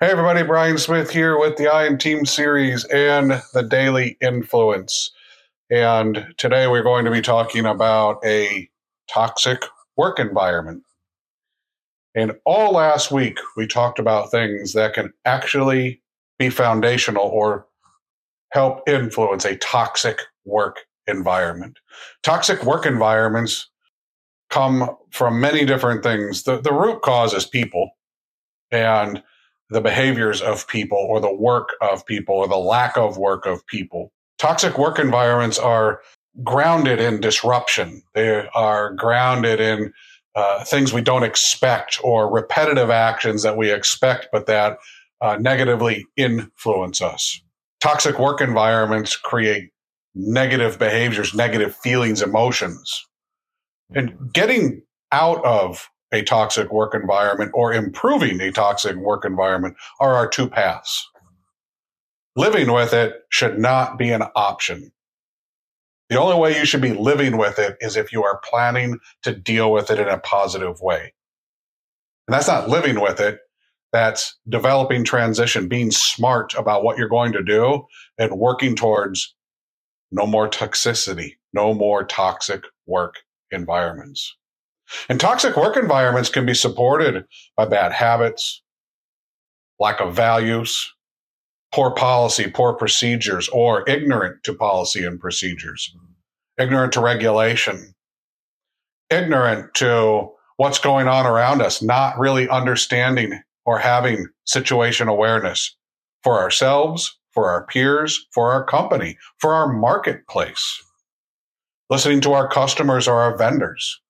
Hey, everybody, Brian Smith here with the Iron Team series and the Daily Influence. And today we're going to be talking about a toxic work environment. And all last week, we talked about things that can actually be foundational or help influence a toxic work environment. Toxic work environments come from many different things. The, the root cause is people. And the behaviors of people or the work of people or the lack of work of people. Toxic work environments are grounded in disruption. They are grounded in uh, things we don't expect or repetitive actions that we expect, but that uh, negatively influence us. Toxic work environments create negative behaviors, negative feelings, emotions. And getting out of a toxic work environment or improving a toxic work environment are our two paths. Living with it should not be an option. The only way you should be living with it is if you are planning to deal with it in a positive way. And that's not living with it. That's developing transition, being smart about what you're going to do and working towards no more toxicity, no more toxic work environments. And toxic work environments can be supported by bad habits, lack of values, poor policy, poor procedures, or ignorant to policy and procedures, ignorant to regulation, ignorant to what's going on around us, not really understanding or having situation awareness for ourselves, for our peers, for our company, for our marketplace, listening to our customers or our vendors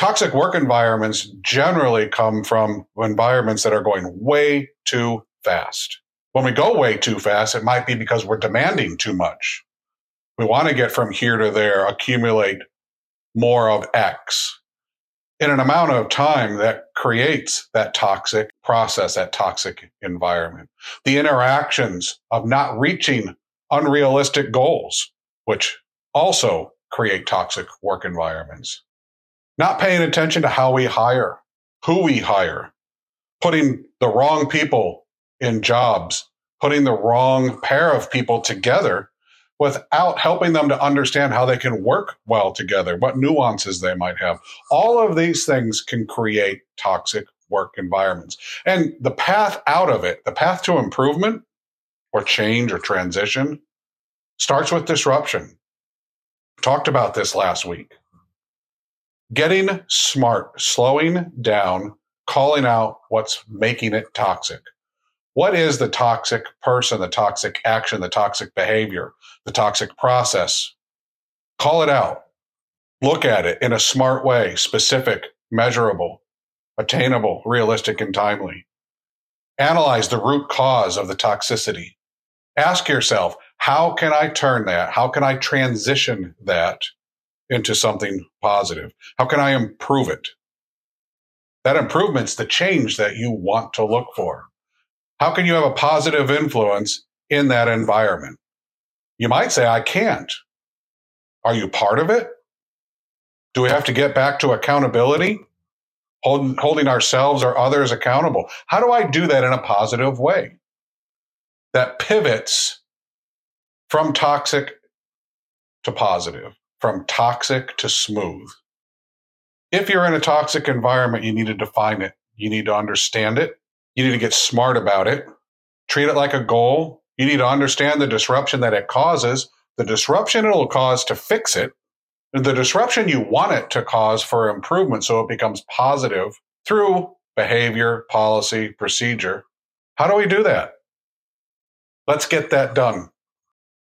toxic work environments generally come from environments that are going way too fast. When we go way too fast, it might be because we're demanding too much. We want to get from here to there, accumulate more of X in an amount of time that creates that toxic process, that toxic environment. The interactions of not reaching unrealistic goals, which also create toxic work environments not paying attention to how we hire, who we hire, putting the wrong people in jobs, putting the wrong pair of people together without helping them to understand how they can work well together, what nuances they might have. All of these things can create toxic work environments. And the path out of it, the path to improvement or change or transition starts with disruption. Talked about this last week getting smart, slowing down, calling out what's making it toxic. What is the toxic person, the toxic action, the toxic behavior, the toxic process? Call it out. Look at it in a smart way, specific, measurable, attainable, realistic, and timely. Analyze the root cause of the toxicity. Ask yourself, how can I turn that? How can I transition that into something positive? How can I improve it? That improvement's the change that you want to look for. How can you have a positive influence in that environment? You might say, I can't. Are you part of it? Do we have to get back to accountability? Hold, holding ourselves or others accountable. How do I do that in a positive way that pivots from toxic to positive? From toxic to smooth. If you're in a toxic environment, you need to define it. You need to understand it. You need to get smart about it. Treat it like a goal. You need to understand the disruption that it causes, the disruption it'll cause to fix it, the disruption you want it to cause for improvement so it becomes positive through behavior, policy, procedure. How do we do that? Let's get that done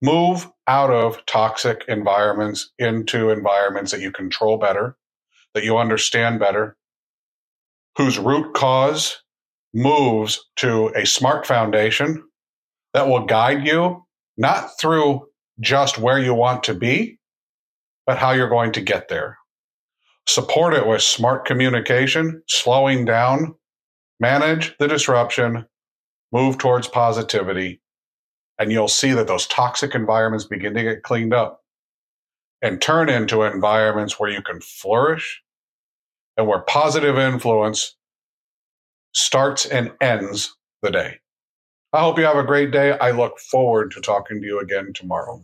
move out of toxic environments into environments that you control better, that you understand better, whose root cause moves to a smart foundation that will guide you not through just where you want to be, but how you're going to get there. Support it with smart communication, slowing down, manage the disruption, move towards positivity, and you'll see that those toxic environments begin to get cleaned up and turn into environments where you can flourish and where positive influence starts and ends the day. I hope you have a great day. I look forward to talking to you again tomorrow.